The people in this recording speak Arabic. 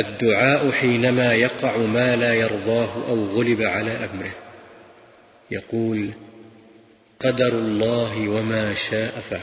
الدعاء حينما يقع ما لا يرضاه أو غلب على أمره. يقول قدر الله وما شاء فعل.